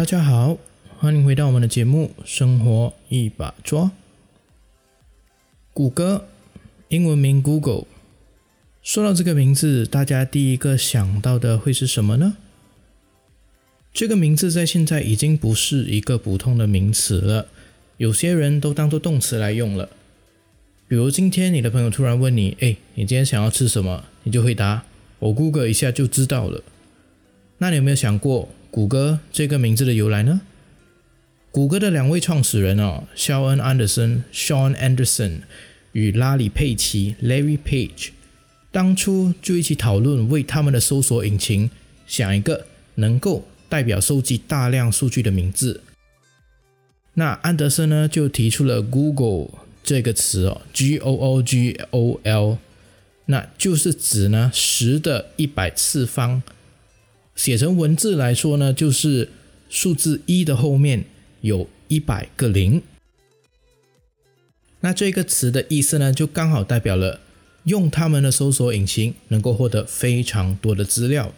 大家好，欢迎回到我们的节目《生活一把抓》。谷歌，英文名 Google。说到这个名字，大家第一个想到的会是什么呢？这个名字在现在已经不是一个普通的名词了，有些人都当做动词来用了。比如今天你的朋友突然问你：“哎，你今天想要吃什么？”你就回答：“我 Google 一下就知道了。”那你有没有想过谷歌这个名字的由来呢？谷歌的两位创始人哦，肖恩·安德森 （Sean Anderson） 与拉里·佩奇 （Larry Page） 当初就一起讨论为他们的搜索引擎想一个能够代表收集大量数据的名字。那安德森呢，就提出了 “Google” 这个词哦，G-O-O-G-O-L，那就是指呢十的一百次方。写成文字来说呢，就是数字一的后面有一百个零。那这个词的意思呢，就刚好代表了用他们的搜索引擎能够获得非常多的资料。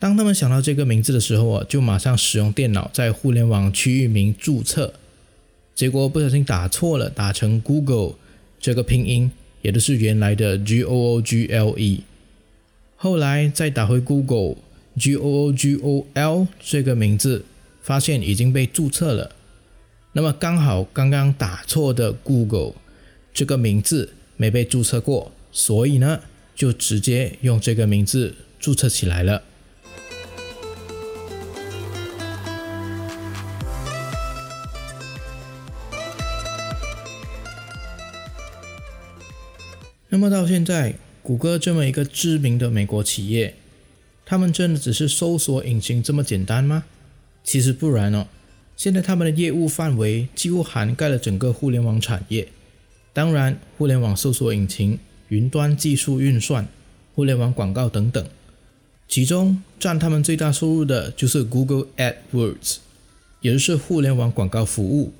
当他们想到这个名字的时候啊，就马上使用电脑在互联网区域名注册，结果不小心打错了，打成 Google 这个拼音，也就是原来的 G O O G L E。后来再打回 Google。G O O G O L 这个名字发现已经被注册了，那么刚好刚刚打错的 Google 这个名字没被注册过，所以呢就直接用这个名字注册起来了。那么到现在，谷歌这么一个知名的美国企业。他们真的只是搜索引擎这么简单吗？其实不然哦。现在他们的业务范围几乎涵盖了整个互联网产业，当然，互联网搜索引擎、云端技术运算、互联网广告等等。其中占他们最大收入的就是 Google AdWords，也就是互联网广告服务。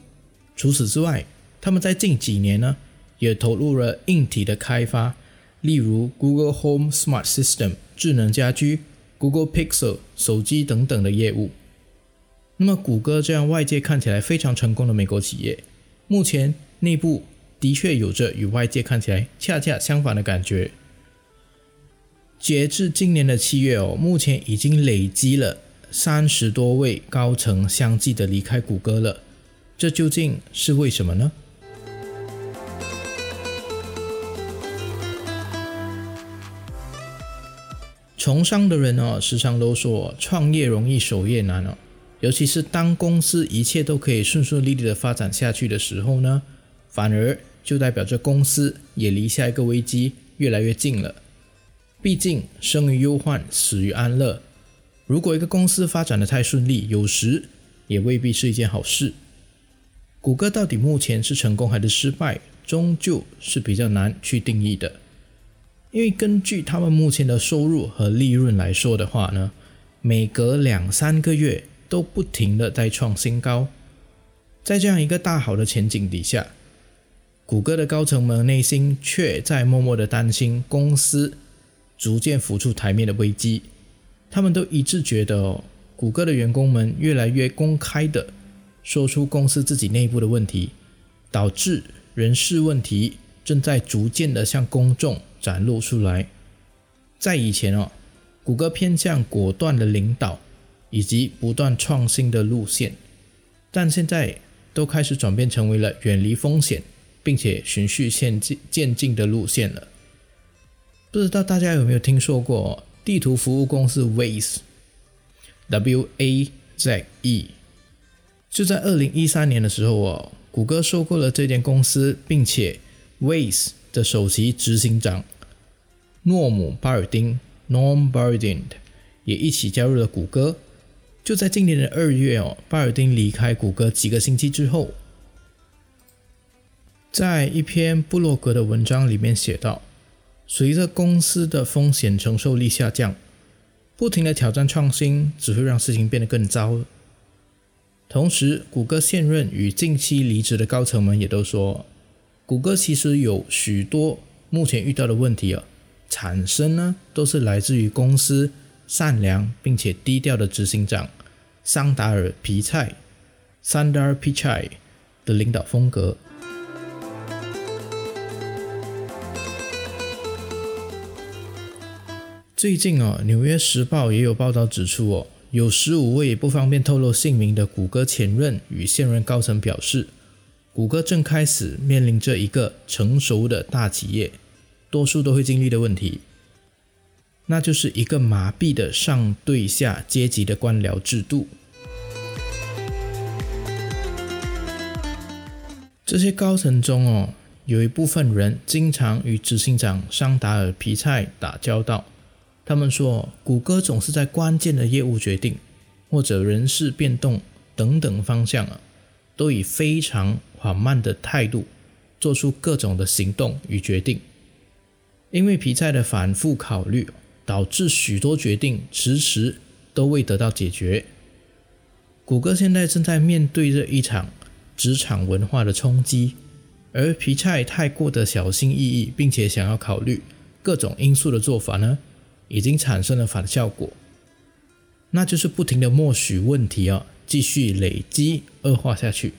除此之外，他们在近几年呢，也投入了硬体的开发，例如 Google Home Smart System 智能家居。Google Pixel 手机等等的业务，那么谷歌这样外界看起来非常成功的美国企业，目前内部的确有着与外界看起来恰恰相反的感觉。截至今年的七月哦，目前已经累积了三十多位高层相继的离开谷歌了，这究竟是为什么呢？从商的人哦，时常都说创业容易，守业难哦。尤其是当公司一切都可以顺顺利利的发展下去的时候呢，反而就代表着公司也离下一个危机越来越近了。毕竟生于忧患，死于安乐。如果一个公司发展的太顺利，有时也未必是一件好事。谷歌到底目前是成功还是失败，终究是比较难去定义的。因为根据他们目前的收入和利润来说的话呢，每隔两三个月都不停的在创新高，在这样一个大好的前景底下，谷歌的高层们内心却在默默的担心公司逐渐浮出台面的危机。他们都一致觉得，哦，谷歌的员工们越来越公开的说出公司自己内部的问题，导致人事问题正在逐渐的向公众。展露出来，在以前哦，谷歌偏向果断的领导以及不断创新的路线，但现在都开始转变成为了远离风险，并且循序渐进渐进的路线了。不知道大家有没有听说过地图服务公司 Waze？W A Z E，就在二零一三年的时候哦，谷歌收购了这间公司，并且 Waze 的首席执行长。诺姆·巴尔丁 （Norm Bardin） 也一起加入了谷歌。就在今年的二月哦，巴尔丁离开谷歌几个星期之后，在一篇布洛格的文章里面写道：“随着公司的风险承受力下降，不停的挑战创新只会让事情变得更糟。”同时，谷歌现任与近期离职的高层们也都说，谷歌其实有许多目前遇到的问题啊。产生呢，都是来自于公司善良并且低调的执行长，桑达尔·皮菜 （Sundar Pichai） 的领导风格。最近哦，《纽约时报》也有报道指出哦，有十五位不方便透露姓名的谷歌前任与现任高层表示，谷歌正开始面临着一个成熟的大企业多数都会经历的问题。那就是一个麻痹的上对下阶级的官僚制度。这些高层中哦，有一部分人经常与执行长桑达尔·皮菜打交道。他们说，谷歌总是在关键的业务决定或者人事变动等等方向啊，都以非常缓慢的态度做出各种的行动与决定。因为皮菜的反复考虑。导致许多决定迟迟都未得到解决。谷歌现在正在面对着一场职场文化的冲击，而皮菜太过的小心翼翼，并且想要考虑各种因素的做法呢，已经产生了反效果，那就是不停的默许问题啊，继续累积恶化下去。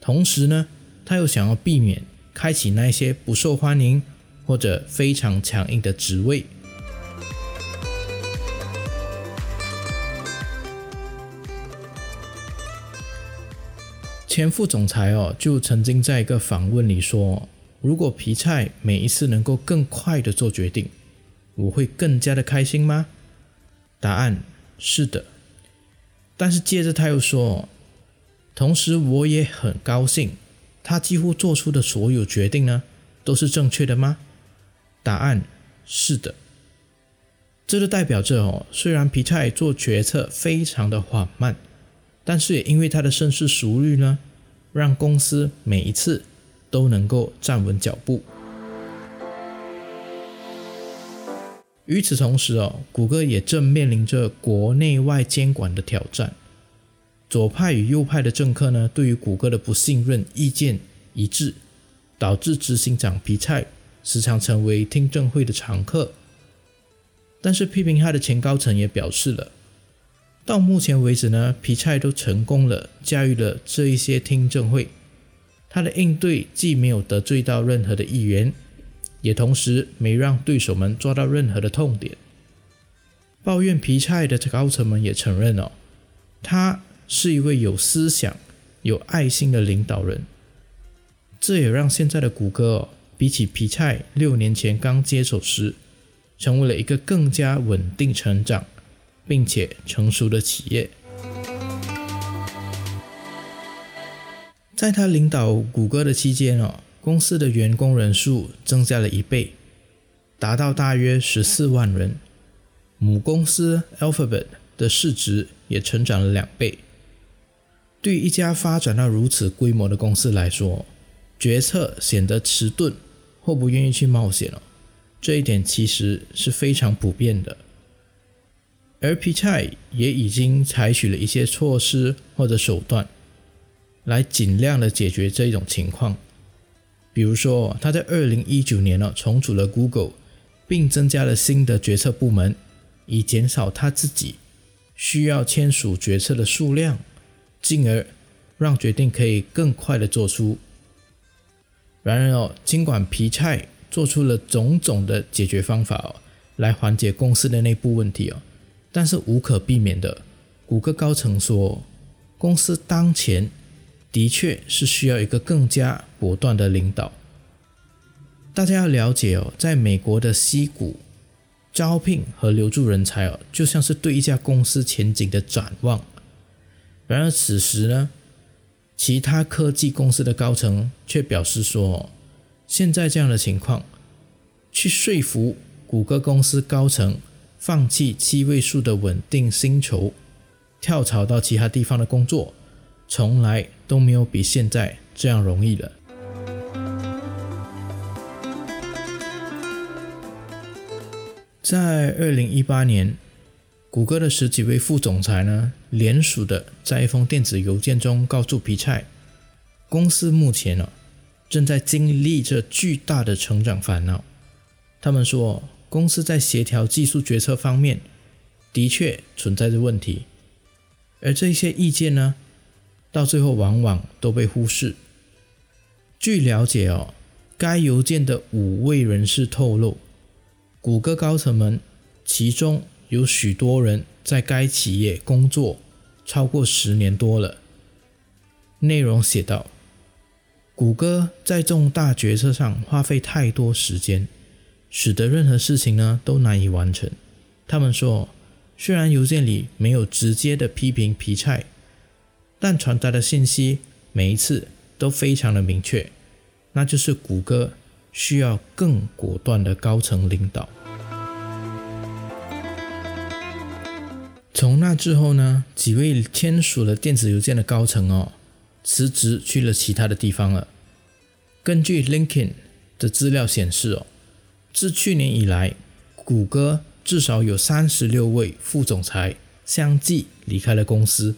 同时呢，他又想要避免开启那些不受欢迎或者非常强硬的职位。前副总裁哦，就曾经在一个访问里说：“如果皮菜每一次能够更快的做决定，我会更加的开心吗？”答案是的。但是接着他又说：“同时我也很高兴，他几乎做出的所有决定呢，都是正确的吗？”答案是的。这就代表着哦，虽然皮菜做决策非常的缓慢。但是也因为他的深思熟虑呢，让公司每一次都能够站稳脚步。与此同时哦，谷歌也正面临着国内外监管的挑战。左派与右派的政客呢，对于谷歌的不信任意见一致，导致执行长皮菜时常成为听证会的常客。但是批评他的前高层也表示了。到目前为止呢，皮菜都成功了驾驭了这一些听证会。他的应对既没有得罪到任何的议员，也同时没让对手们抓到任何的痛点。抱怨皮菜的高层们也承认哦，他是一位有思想、有爱心的领导人。这也让现在的谷歌，比起皮菜六年前刚接手时，成为了一个更加稳定成长。并且成熟的企业，在他领导谷歌的期间哦，公司的员工人数增加了一倍，达到大约十四万人。母公司 Alphabet 的市值也成长了两倍。对一家发展到如此规模的公司来说，决策显得迟钝或不愿意去冒险了。这一点其实是非常普遍的。而皮菜也已经采取了一些措施或者手段，来尽量的解决这一种情况。比如说，他在二零一九年呢重组了 Google，并增加了新的决策部门，以减少他自己需要签署决策的数量，进而让决定可以更快的做出。然而哦，尽管皮菜做出了种种的解决方法哦，来缓解公司的内部问题哦。但是无可避免的，谷歌高层说，公司当前的确是需要一个更加果断的领导。大家要了解哦，在美国的西谷，招聘和留住人才哦，就像是对一家公司前景的展望。然而此时呢，其他科技公司的高层却表示说，现在这样的情况，去说服谷歌公司高层。放弃七位数的稳定薪酬，跳槽到其他地方的工作，从来都没有比现在这样容易了。在二零一八年，谷歌的十几位副总裁呢，联署的在一封电子邮件中告诉皮菜，公司目前呢正在经历着巨大的成长烦恼。他们说。公司在协调技术决策方面的确存在着问题，而这些意见呢，到最后往往都被忽视。据了解哦，该邮件的五位人士透露，谷歌高层们其中有许多人在该企业工作超过十年多了。内容写道：谷歌在重大决策上花费太多时间，使得任何事情呢都难以完成。他们说。虽然邮件里没有直接的批评皮菜，但传达的信息每一次都非常的明确，那就是谷歌需要更果断的高层领导。从那之后呢，几位签署了电子邮件的高层哦，辞职去了其他的地方了。根据 LinkedIn 的资料显示哦，自去年以来，谷歌。至少有三十六位副总裁相继离开了公司。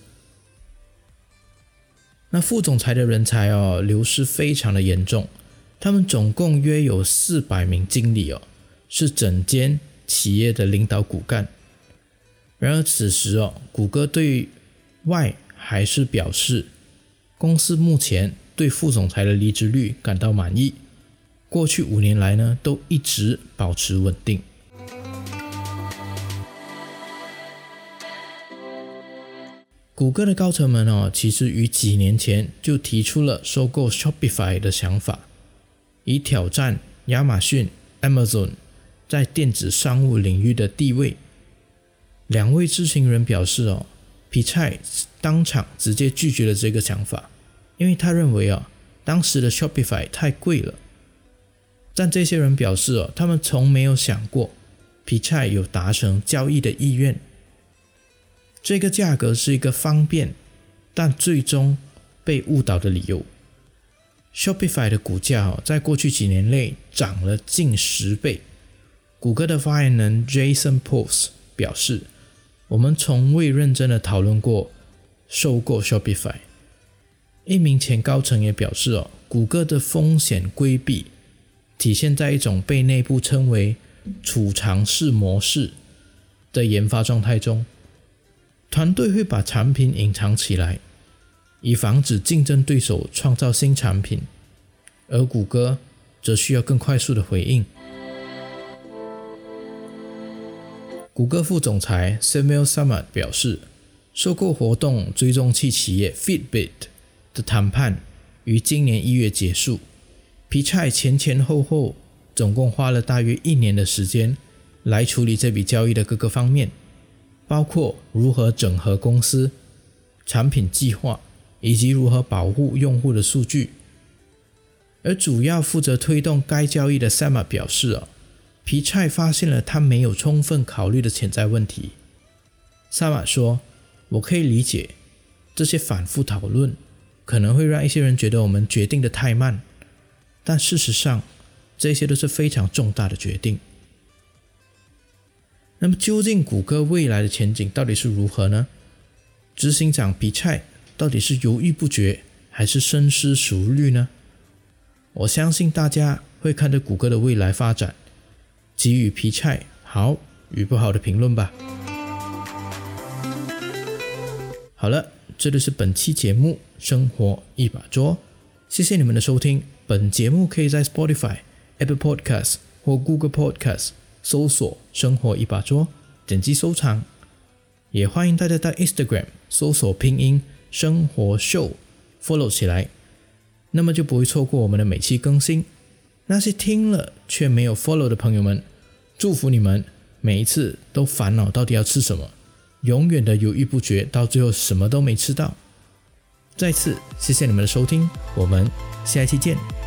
那副总裁的人才哦，流失非常的严重。他们总共约有四百名经理哦，是整间企业的领导骨干。然而此时哦，谷歌对外还是表示，公司目前对副总裁的离职率感到满意。过去五年来呢，都一直保持稳定。谷歌的高层们哦，其实于几年前就提出了收购 Shopify 的想法，以挑战亚马逊、Amazon 在电子商务领域的地位。两位知情人表示哦，皮菜当场直接拒绝了这个想法，因为他认为啊，当时的 Shopify 太贵了。但这些人表示哦，他们从没有想过皮菜有达成交易的意愿。这个价格是一个方便，但最终被误导的理由。Shopify 的股价，在过去几年内涨了近十倍。谷歌的发言人 Jason Post 表示：“我们从未认真的讨论过收购 Shopify。”一名前高层也表示：“哦，谷歌的风险规避体现在一种被内部称为储藏式模式的研发状态中。”团队会把产品隐藏起来，以防止竞争对手创造新产品，而谷歌则需要更快速的回应。谷歌副总裁 Samuel Summit 表示，收购活动追踪器企业 Fitbit 的谈判于今年一月结束。皮菜前前后后总共花了大约一年的时间来处理这笔交易的各个方面。包括如何整合公司产品计划，以及如何保护用户的数据。而主要负责推动该交易的 Sama 表示：“啊，皮菜发现了他没有充分考虑的潜在问题。”Sama 说：“我可以理解这些反复讨论可能会让一些人觉得我们决定的太慢，但事实上这些都是非常重大的决定。”那么究竟谷歌未来的前景到底是如何呢？执行长皮菜到底是犹豫不决还是深思熟虑呢？我相信大家会看着谷歌的未来发展，给予皮菜好与不好的评论吧。好了，这就是本期节目《生活一把桌》，谢谢你们的收听。本节目可以在 Spotify、Apple Podcast 或 Google Podcast。搜索“生活一把桌”，点击收藏。也欢迎大家到 Instagram 搜索拼音“生活秀 ”，follow 起来，那么就不会错过我们的每期更新。那些听了却没有 follow 的朋友们，祝福你们每一次都烦恼到底要吃什么，永远的犹豫不决，到最后什么都没吃到。再次谢谢你们的收听，我们下期见。